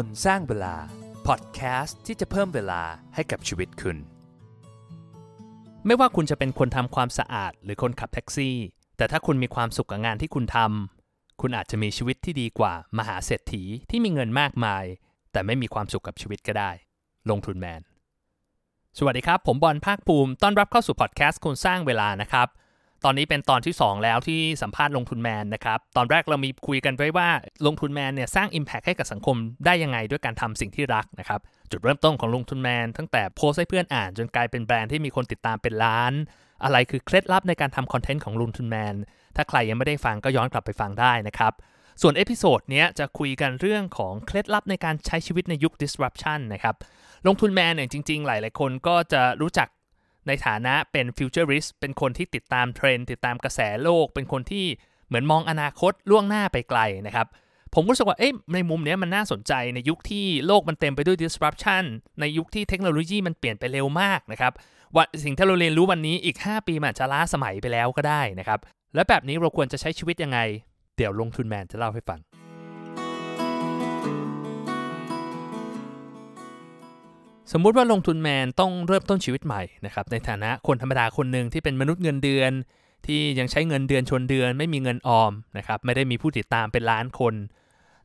คนสร้างเวลา พอดแคสต์ที่จะเพิ่มเวลาให้กับชีวิตคุณ ไม่ว่าคุณจะเป็นคนทำความสะอาดหรือคนขับแท็กซี่ แต่ถ้าคุณมีความสุขกับงานที่คุณทำคุณอาจจะมีชีวิตที่ดีกว่ามหาเศรษฐีที่มีเงินมากมาย แต่ไม่มีความสุขกับชีวิตก็ได้ ลงทุนแมน สวัสดีครับ ผมบอลภาคภูมิต้อนรับเข้าสู่พอดแคสต์คนสร้างเวลานะครับ ตอนนี้เป็นตอนที่ 2 แล้วที่สัมภาษณ์ลงทุนแมนนะครับ ตอนแรกเรามีคุยกันไว้ว่าลงทุนแมนเนี่ยสร้าง Impact ให้กับสังคมได้ยังไงด้วยการทำสิ่งที่รักนะครับ จุดเริ่มต้นของลงทุนแมนตั้งแต่โพสให้เพื่อนอ่านจนกลายเป็นแบรนด์ที่มีคนติดตามเป็นล้าน อะไรคือเคล็ดลับในการทำคอนเทนต์ของลงทุนแมนถ้าใครยังไม่ได้ฟังก็ย้อนกลับไปฟังได้นะครับส่วน episode เนี้ยจะคุยกันเรื่องของเคล็ดลับในการใช้ชีวิตในยุค disruption นะครับ ลงทุนแมนเนี่ยจริง ๆ หลาย ๆ คนก็จะรู้จัก ในฐานะเป็น futurist เป็นคนที่ติดตามเทรนด์ติดตามกระแสโลก เป็นคนที่เหมือนมองอนาคตล่วงหน้าไปไกลนะครับ ผมรู้สึกว่าเอ๊ะในมุมนี้มันน่าสนใจในยุคที่โลกมันเต็มไปด้วย disruption ในยุคที่เทคโนโลยีมันเปลี่ยนไปเร็วมากนะครับว่าสิ่งที่เราเรียนรู้วันนี้อีก 5 ปีมันอาจจะล้าสมัยไปแล้วก็ได้นะครับ และแบบนี้เราควรจะใช้ชีวิตยังไง เดี๋ยวลงทุนแมนจะเล่าให้ฟัง สมมุติว่าลงทุนแมนต้องเริ่มต้นชีวิตใหม่นะครับในฐานะคนธรรมดาคนหนึ่งที่เป็นมนุษย์เงินเดือน ที่ยังใช้เงินเดือนชนเดือน ไม่มีเงินออมนะครับไม่ได้มีผู้ติดตามเป็นล้านคน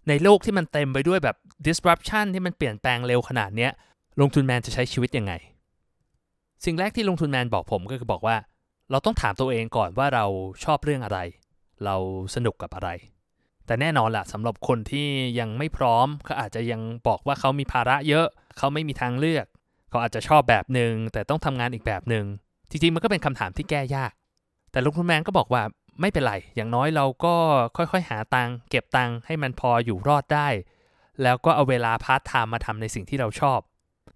ในโลกที่มันเต็มไปด้วยแบบ disruption ที่มันเปลี่ยนแปลงเร็วขนาดเนี้ยลงทุนแมนจะใช้ชีวิตยังไง สิ่งแรกที่ลงทุนแมนบอกผมก็คือบอกว่า เราต้องถามตัวเองก่อนว่าเราชอบเรื่องอะไร เราสนุกกับอะไร แต่แน่นอนแหละสำหรับคนที่ยังไม่พร้อมเขาอาจจะยังบอกว่าเขามีภาระเยอะ เขาไม่มีทางเลือก เขาอาจจะชอบแบบหนึ่งแต่ต้องทำงานอีกแบบหนึ่งจริงๆมันก็เป็นคำถามที่แก้ยาก แต่ลงทุนแมนก็บอกว่าไม่เป็นไร อย่างน้อยเราก็ค่อยๆ หาตังค์เก็บตังค์ให้มันพออยู่รอดได้ แล้วก็เอาเวลาพาร์ทไทม์มาทำในสิ่งที่เราชอบ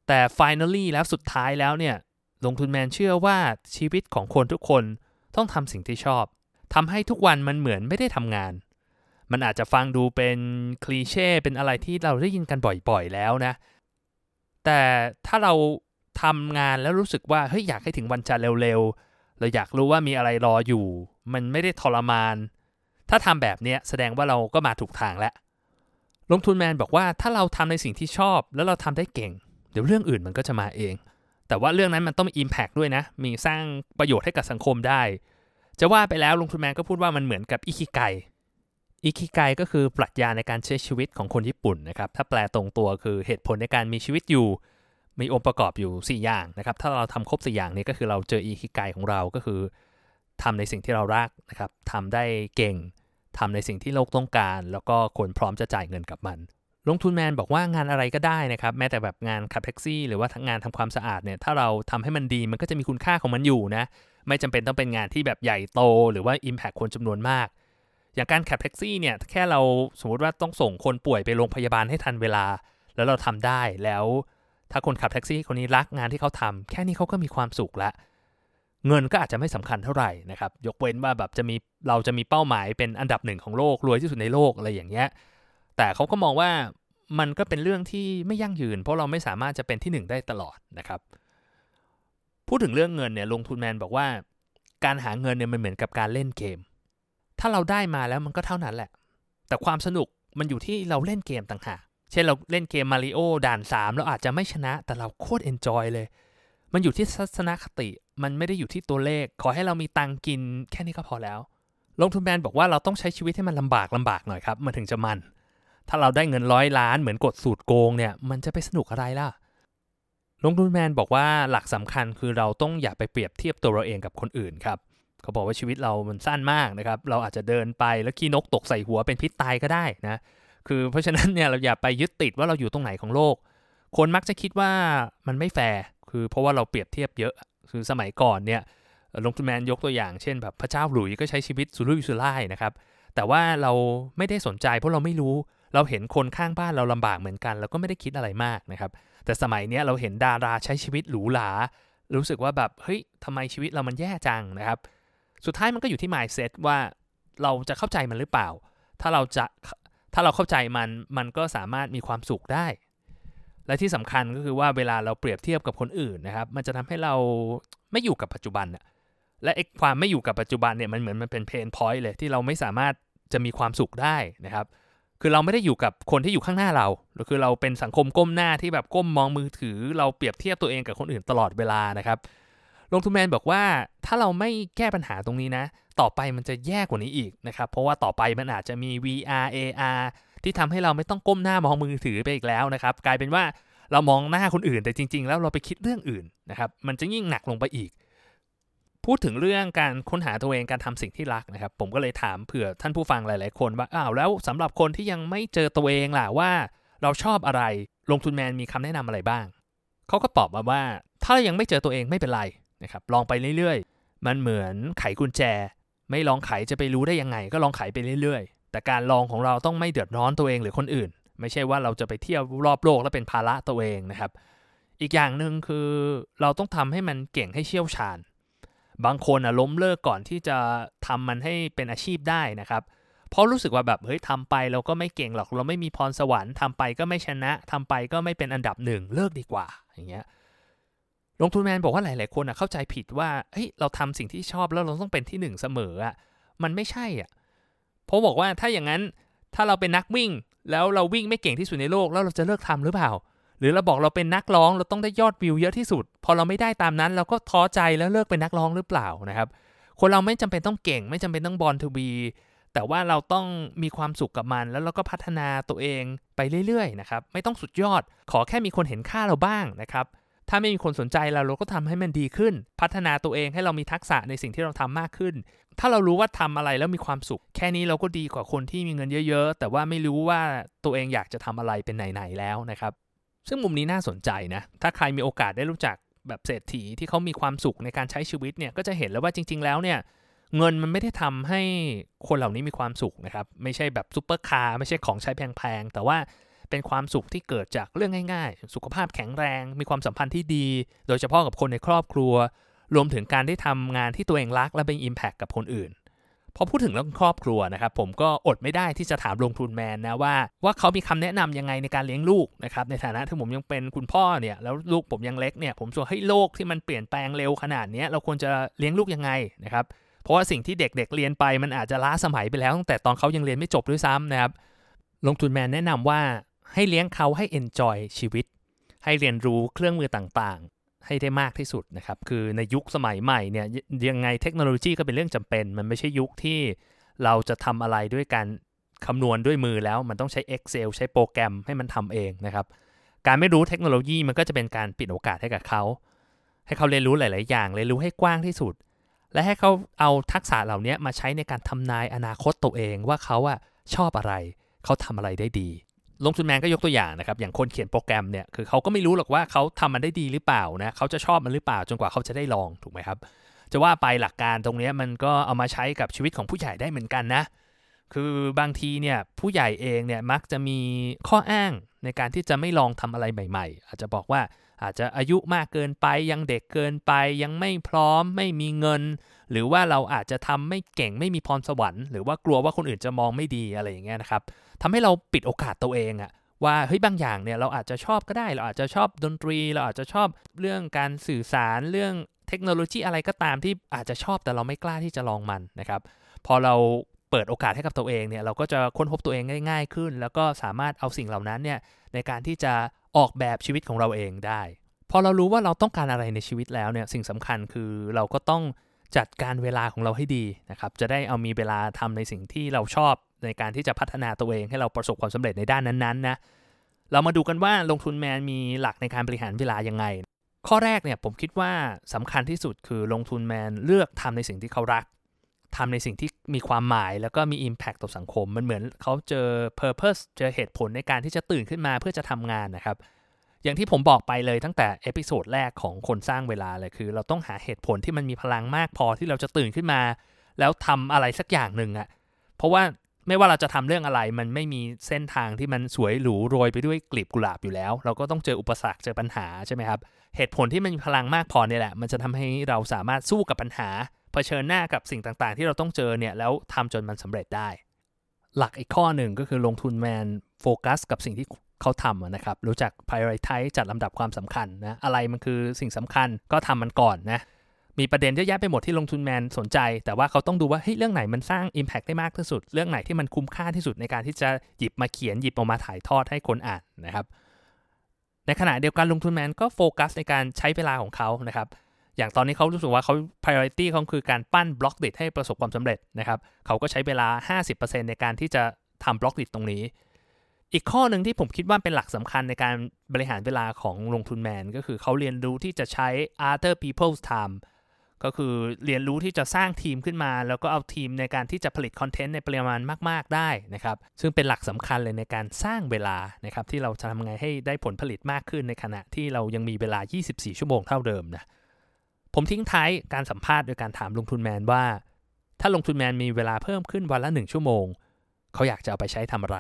แต่ finally แล้วสุดท้ายแล้วเนี่ยลงทุนแมนเชื่อว่าชีวิตของคนทุกคนต้องทำสิ่งที่ชอบทำให้ทุกวันมันเหมือนไม่ได้ทำงาน มันอาจจะฟังดูเป็น cliché เป็นอะไรที่เราได้ยินกันบ่อยๆแล้วนะ แต่ถ้าเราทำงานแล้วรู้สึกว่าเฮ้ยอยากให้ถึงวันจันทร์เร็วๆ เราอยากรู้ว่ามีอะไรรออยู่ มันไม่ได้ทรมาน ถ้าทำแบบเนี้ยแสดงว่าเราก็มาถูกทางแล้วลงทุนแมนบอกว่าถ้าเราทำในสิ่งที่ชอบแล้วเราทำได้เก่ง เดี๋ยวเรื่องอื่นมันก็จะมาเอง แต่ว่าเรื่องนั้นมันต้องมี Impact ด้วยนะ มีสร้างประโยชน์ให้กับสังคมได้ จะว่าไปแล้วลงทุนแมนก็พูดว่ามันเหมือนกับอิคิไก อิคิไกก็คือปรัชญาในการใช้ชีวิตของคนญี่ปุ่นนะครับ ถ้าแปลตรงตัวคือเหตุผลในการมีชีวิตอยู่ มีองค์ประกอบอยู่ 4 อย่างนะครับ ถ้าเราทำครบ 4 อย่างนี้ก็คือเราเจออิคิไกของเราก็คือทำในสิ่งที่เรารักนะครับทำได้เก่งทำในสิ่งที่โลกต้องการ แล้วก็คนพร้อมจะจ่ายเงินกับมัน ลงทุนแมนบอกว่างานอะไรก็ได้นะครับ แม้แต่แบบงานขับแท็กซี่ หรือว่างานทำความสะอาดเนี่ย ถ้าเราทำให้มันดีมันก็จะมีคุณค่าของมันอยู่นะ ไม่จำเป็นต้องเป็นงานที่แบบใหญ่โต หรือว่า Impact คนจำนวนมาก อย่างการขับแท็กซี่เนี่ยแค่เราสมมติว่าต้องส่งคนป่วยไปโรงพยาบาลให้ทันเวลา แล้วเราทำได้แล้ว ถ้าคนขับแท็กซี่คนนี้รักงานที่เขาทำแค่นี้เขาก็มีความสุขละเงินก็อาจจะไม่สำคัญเท่าไหร่นะครับ ยกเว้นว่าแบบจะมีเราจะมีเป้าหมายเป็นอันดับหนึ่งของโลกรวยที่สุดในโลกอะไรอย่างเงี้ยแต่เขาก็มองว่ามันก็เป็นเรื่องที่ไม่ยั่งยืน เพราะเราไม่สามารถจะเป็นที่หนึ่งได้ตลอดนะครับ พูดถึงเรื่องเงินเนี่ยลงทุนแมนบอกว่า การหาเงินเนี่ยมันเหมือนกับการเล่นเกม ถ้าเราได้มาแล้วมันก็เท่านั้นแหละ แต่ความสนุกมันอยู่ที่เราเล่นเกมต่างหาก เช่นเราเล่นเกมมาริโอด่าน 3 เราอาจจะไม่ชนะ แต่เราโคตรเอนจอยเลย มันอยู่ที่ทัศนคติ มันไม่ได้อยู่ที่ตัวเลข ขอให้เรามีตังกินแค่นี้ก็พอแล้ว ลงทุนแมนบอกว่าเราต้องใช้ชีวิตให้มันลำบากลำบากหน่อยครับ มันถึงจะมัน ถ้าเราได้เงินร้อยล้านเหมือนกดสูตรโกงเนี่ย มันจะไปสนุกอะไรล่ะ ลงทุนแมนบอกว่าหลักสำคัญคือเราต้องอย่าไปเปรียบเทียบตัวเราเองกับคนอื่นครับ เขาบอกว่าชีวิตเรามันสั้นมากนะครับ เราอาจจะเดินไปแล้วขี้นกตกใส่หัวเป็นพิษตายก็ได้นะ คือเพราะฉะนั้นเนี่ยเราอย่าไปยึดติดว่าเราอยู่ตรงไหนของโลก คนมักจะคิดว่ามันไม่แฟร์คือเพราะว่าเราเปรียบเทียบเยอะคือสมัยก่อนเนี่ยลงทุนแมนยกตัวอย่างเช่นแบบพระเจ้าหลุยส์ก็ใช้ชีวิตสุรุ่ยสุร่ายนะครับ แต่ว่าเราไม่ได้สนใจเพราะเราไม่รู้ เราเห็นคนข้างบ้านเราลำบากเหมือนกัน เราก็ไม่ได้คิดอะไรมากนะครับ แต่สมัยนี้เราเห็นดาราใช้ชีวิตหรูหรา รู้สึกว่าแบบเฮ้ยทำไมชีวิตเรามันแย่จังนะครับ สุดท้ายมันก็อยู่ที่ mindset ว่าเราจะเข้าใจมันหรือเปล่า ถ้าเราจะถ้าเราเข้าใจมันมันก็สามารถมีความสุขได้ และที่สำคัญก็คือว่าเวลาเราเปรียบเทียบกับคนอื่นนะครับ มันจะทำให้เราไม่อยู่กับปัจจุบันอะและไอ้ความไม่อยู่กับปัจจุบันเนี่ยมันเหมือนมันเป็นเพนพอยต์เลยที่เราไม่สามารถจะมีความสุขได้นะครับ คือเราไม่ได้อยู่กับคนที่อยู่ข้างหน้าเราหรือคือเราเป็นสังคมก้มหน้าที่แบบก้มมองมือถือ เราเปรียบเทียบตัวเองกับคนอื่นตลอดเวลานะครับ ลงทุนแมนบอกว่าถ้าเราไม่แก้ปัญหาตรงนี้นะ ต่อไปมันจะแย่กว่านี้อีกนะครับ เพราะว่าต่อไปมันอาจจะมี VR AR ที่ทำให้เราไม่ต้องก้มหน้ามองมือถือไปอีกแล้วนะครับ กลายเป็นว่าเรามองหน้าคนอื่นแต่จริง ๆ แล้วเราไปคิดเรื่องอื่นนะครับ มันจะยิ่งหนักลงไปอีก พูดถึงเรื่องการค้นหาตัวเองการทำสิ่งที่รักนะครับ ผมก็เลยถามเผื่อท่านผู้ฟังหลาย ๆ คนว่าอ้าวแล้วสำหรับคนที่ยังไม่เจอตัวเองล่ะว่า เราชอบอะไรลงทุนแมนมีคำแนะนำอะไรบ้างเขาก็ตอบมาว่า ถ้ายังไม่เจอตัวเองไม่เป็นไร นะครับลองไปเรื่อยๆ มันเหมือนไขกุญแจ ไม่ลองไขจะไปรู้ได้ยังไง ก็ลองไขไปเรื่อยๆ แต่การลองของเราต้องไม่เดือดร้อนตัวเองหรือคนอื่น ไม่ใช่ว่าเราจะไปเที่ยวรอบโลกแล้วเป็นภาระตัวเองนะครับ อีกอย่างหนึ่งคือเราต้องทำให้มันเก่งให้เชี่ยวชาญ บางคนอะล้มเลิกก่อนที่จะทำมันให้เป็นอาชีพได้นะครับเพราะรู้สึกว่าแบบเฮ้ยทำไปเราก็ไม่เก่งหรอก เราไม่มีพรสวรรค์ทำไปก็ไม่ชนะทำไปก็ไม่เป็นอันดับหนึ่งเลิกดีกว่าอย่างเงี้ย ลงทุนแมนบอกว่าหลาย ๆ คนอะเข้าใจผิดว่าเฮ้ยเราทำสิ่งที่ชอบแล้วเราต้องเป็นที่หนึ่งเสมออะมันไม่ใช่อะเพราะบอกว่าถ้าอย่างนั้นถ้าเราเป็นนักวิ่ง แล้วเราวิ่งไม่เก่งที่สุดในโลกแล้วเราจะเลิกทำหรือเปล่า หรือเราบอกเราเป็นนักร้องเราต้องได้ยอดวิวเยอะที่สุด พอเราไม่ได้ตามนั้นเราก็ท้อใจแล้วเลิกเป็นนักร้องหรือเปล่านะครับ คนเราไม่จำเป็นต้องเก่ง ไม่จำเป็นต้องบอลทูบีแต่ว่าเราต้องมีความสุขกับมัน แล้วเราก็พัฒนาตัวเองไปเรื่อย ๆ นะครับ ไม่ต้องสุดยอด ขอแค่มีคนเห็นค่าเราบ้างนะครับ ถ้าไม่มีคนสนใจเราเราก็ทำให้มันดีขึ้น พัฒนาตัวเองให้เรามีทักษะในสิ่งที่เราทำมากขึ้น ถ้าเรารู้ว่าทำอะไรแล้วมีความสุข แค่นี้เราก็ดีกว่าคนที่มีเงินเยอะ ๆ แต่ว่าไม่รู้ว่าตัวเองอยากจะทำอะไรเป็นไหนๆแล้วนะครับซึ่งมุมนี้น่าสนใจนะถ้าใครมีโอกาสได้รู้จักแบบเศรษฐีที่เขามีความสุขในการใช้ชีวิตเนี่ยก็จะเห็นแล้วว่าจริง ๆ แล้วเนี่ยเงินมันไม่ได้ทำให้คนเหล่านี้มีความสุขนะครับ ไม่ใช่แบบซูเปอร์คาร์ไม่ใช่ของใช้แพงๆแต่ว่า เป็นความสุขที่เกิดจากเรื่องง่ายๆ สุขภาพแข็งแรง มีความสัมพันธ์ที่ดี โดยเฉพาะกับคนในครอบครัว รวมถึงการได้ทำงานที่ตัวเองรักและเป็น Impact กับคนอื่น พอพูดถึงเรื่องครอบครัวนะครับผมก็อดไม่ได้ที่จะถามลงทุนแมนนะว่า ว่าเขามีคำแนะนำยังไงในการเลี้ยงลูกนะครับในฐานะที่ผมยังเป็นคุณพ่อเนี่ยแล้วลูกผมยังเล็กเนี่ยผมส่วนให้โลกที่มันเปลี่ยนแปลงเร็วขนาดนี้เราควรจะเลี้ยงลูกยังไงนะครับเพราะว่าสิ่งที่เด็กๆเเรียนไปมันอาจจะล้าสมัยไปแล้วตั้งแต่ตอนเขายังเรียนไม่จบด้วยซ้ำนะครับลงทุนแมนแนะนำว่า ให้เลี้ยงเขาให้ enjoy ชีวิต ให้เรียนรู้เครื่องมือต่างๆ ให้ได้มากที่สุดนะครับ คือในยุคสมัยใหม่เนี่ยยังไงเทคโนโลยีก็เป็นเรื่องจำเป็น มันไม่ใช่ยุคที่เราจะทำอะไรด้วยการคำนวณด้วยมือแล้ว มันต้องใช้ Excel ใช้โปรแกรมให้มันทำเองนะครับ การไม่รู้เทคโนโลยีมันก็จะเป็นการปิดโอกาสให้กับเขา ให้เขาเรียนรู้หลาย ๆ อย่าง เรียนรู้ให้กว้างที่สุด และให้เขาเอาทักษะเหล่านี้มาใช้ในการทำนายอนาคตตัวเองว่าเขาอะชอบอะไร เขาทำอะไรได้ดี ลงทุนแมนก็ยกตัวอย่างนะครับ อย่างคนเขียนโปรแกรมเนี่ย คือเขาก็ไม่รู้หรอกว่าเขาทำมันได้ดีหรือเปล่านะ เขาจะชอบมันหรือเปล่าจนกว่าเขาจะได้ลองถูกไหมครับ จะว่าไปหลักการตรงนี้มันก็เอามาใช้กับชีวิตของผู้ใหญ่ได้เหมือนกันนะ คือบางทีเนี่ยผู้ใหญ่เองเนี่ยมักจะมีข้ออ้างในการที่จะไม่ลองทำอะไรใหม่ ๆ อาจจะบอกว่าอาจจะอายุมากเกินไปยังเด็กเกินไปยังไม่พร้อมไม่มีเงิน หรือว่าเราอาจจะทำไม่เก่งไม่มีพรสวรรค์หรือว่ากลัวว่าคนอื่นจะมองไม่ดีอะไรอย่างเงี้ยนะครับทำให้เราปิดโอกาสตัวเองอะว่าเฮ้ยบางอย่างเนี่ยเราอาจจะชอบก็ได้ เราอาจจะชอบดนตรี เราอาจจะชอบเรื่องการสื่อสารเรื่องเทคโนโลยีอะไรก็ตามที่อาจจะชอบแต่เราไม่กล้าที่จะลองมันนะครับพอเราเปิดโอกาสให้กับตัวเองเนี่ยเราก็จะค้นพบตัวเองง่าย ๆ ขึ้น แล้วก็สามารถเอาสิ่งเหล่านั้นเนี่ยในการที่จะออกแบบชีวิตของเราเองได้ พอเรารู้ว่าเราต้องการอะไรในชีวิตแล้วเนี่ยสิ่งสำคัญคือเราก็ต้อง จัดการเวลาของเราให้ดีนะครับจะได้เอามีเวลาทำในสิ่งที่เราชอบในการที่จะพัฒนาตัวเองให้เราประสบความสำเร็จในด้านนั้นๆนะเรามาดูกันว่าลงทุนแมนมีหลักในการบริหารเวลายังไง ข้อแรกเนี่ยผมคิดว่าสำคัญที่สุดคือลงทุนแมนเลือกทำในสิ่งที่เขารักทำในสิ่งที่มีความหมายแล้วก็มี Impact ต่อสังคม มันเหมือนเขาเจอ Purpose เจอเหตุผลในการที่จะตื่นขึ้นมาเพื่อจะทำงานนะครับ อย่างที่ผมบอกไปเลยตั้งแต่ episode แรกของคนสร้างเวลาเลยคือ เราต้องหาเหตุผลที่มันมีพลังมากพอที่เราจะตื่นขึ้นมา แล้วทำอะไรสักอย่างหนึ่งอะเพราะว่าไม่ว่าเราจะทำเรื่องอะไรมันไม่มีเส้นทางที่มันสวยหรูโรยไปด้วยกลีบกุหลาบอยู่แล้ว เราก็ต้องเจออุปสรรคเจอปัญหาใช่ไหมครับเหตุผลที่มันมีพลังมากพอเนี่ยแหละ มันจะทำให้เราสามารถสู้กับปัญหาเผชิญหน้ากับสิ่งต่างๆ ที่เราต้องเจอเนี่ยแล้วทำจนมันสำเร็จได้ หลักอีกข้อหนึ่งก็คือลงทุนแมนโฟกัสกับสิ่งที่ เขาทำนะครับ รู้จัก prioritize จัดลำดับความสำคัญนะอะไรมันคือสิ่งสำคัญก็ทำมันก่อนนะมีประเด็นเยอะแยะไปหมดที่ลงทุนแมนสนใจ แต่ว่าเขาต้องดูว่าเฮ้ยเรื่องไหนมันสร้าง Impact ได้มากที่สุด เรื่องไหนที่มันคุ้มค่าที่สุดในการที่จะหยิบมาเขียนหยิบออกมาถ่ายทอดให้คนอ่านนะครับ ในขณะเดียวกันลงทุนแมนก็โฟกัสในการใช้เวลาของเขานะครับ อย่างตอนนี้เขารู้สึกว่าเขา priority เขาคือการปั้นบล็อกดิให้ประสบความสำเร็จนะครับเขาก็ใช้เวลา 50%ในการที่จะทำบล็อกดิตรงนี้ อีกข้อหนึ่งที่ผมคิดว่าเป็นหลักสำคัญในการบริหารเวลาของลงทุนแมน ก็คือเขาเรียนรู้ที่จะใช้ other people's time ก็คือเรียนรู้ที่จะสร้างทีมขึ้นมา แล้วก็เอาทีมในการที่จะผลิตคอนเทนต์ในปริมาณมาก ๆ ได้นะครับ ซึ่งเป็นหลักสำคัญเลยในการสร้างเวลานะครับที่เราจะทำไงให้ได้ผลผลิตมากขึ้นในขณะที่เรายังมีเวลา 24 ชั่วโมงเท่าเดิมนะผมทิ้งท้ายการสัมภาษณ์โดยการถามลงทุนแมนว่า ถ้าลงทุนแมนมีเวลาเพิ่มขึ้นวันละ 1 ชั่วโมง เขาอยากจะเอาไปใช้ทำอะไร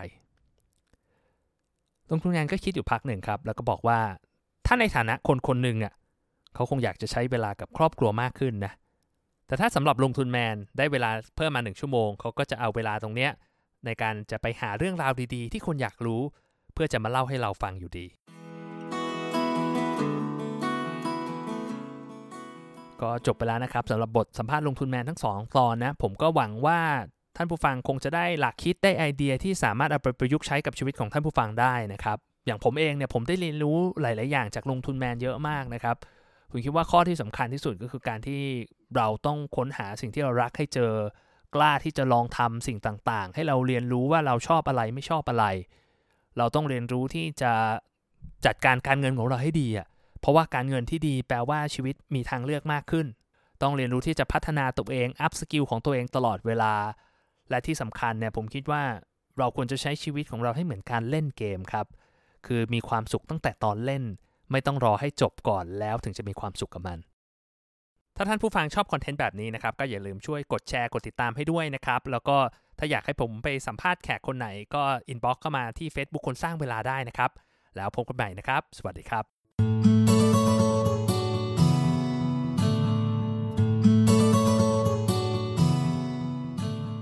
ลงทุนแมนก็คิดอยู่พักหนึ่งครับ แล้วก็บอกว่าถ้าในฐานะคนคนหนึ่งอะเขาคงอยากจะใช้เวลากับครอบครัวมากขึ้นนะแต่ถ้าสำหรับลงทุนแมนได้เวลาเพิ่มมาหนึ่งชั่วโมงเขาก็จะเอาเวลาตรงเนี้ยในการจะไปหาเรื่องราวดีๆ ที่คนอยากรู้ เพื่อจะมาเล่าให้เราฟังอยู่ดี ก็จบไปแล้วนะครับสำหรับบทสัมภาษณ์ลงทุนแมนทั้งสองตอนนะ ผมก็หวังว่า ท่านผู้ฟังคงจะได้หลักคิดได้ไอเดียที่สามารถเอาไปประยุกต์ใช้กับชีวิตของท่านผู้ฟังได้นะครับ อย่างผมเองเนี่ยผมได้เรียนรู้หลาย ๆ อย่างจากลงทุนแมนเยอะมากนะครับผมคิดว่าข้อที่สำคัญที่สุดก็คือการที่เราต้องค้นหาสิ่งที่เรารักให้เจอ กล้าที่จะลองทำสิ่งต่าง ๆ ให้เราเรียนรู้ว่าเราชอบอะไรไม่ชอบอะไร เราต้องเรียนรู้ที่จะจัดการการเงินของเราให้ดีอะเพราะว่าการเงินที่ดีแปลว่าชีวิตมีทางเลือกมากขึ้น ต้องเรียนรู้ที่จะพัฒนาตัวเองอัพสกิลของตัวเองตลอดเวลา และที่สำคัญเนี่ยผมคิดว่าเราควรจะใช้ชีวิตของเราให้เหมือนการเล่นเกมครับ คือมีความสุขตั้งแต่ตอนเล่น ไม่ต้องรอให้จบก่อนแล้วถึงจะมีความสุขกับมัน ถ้าท่านผู้ฟังชอบคอนเทนต์แบบนี้นะครับก็อย่าลืมช่วยกดแชร์กดติดตามให้ด้วยนะครับ แล้วก็ถ้าอยากให้ผมไปสัมภาษณ์แขกคนไหนก็ inbox เข้ามาที่ Facebook คนสร้างเวลาได้นะครับ แล้วพบกันใหม่นะครับ สวัสดีครับ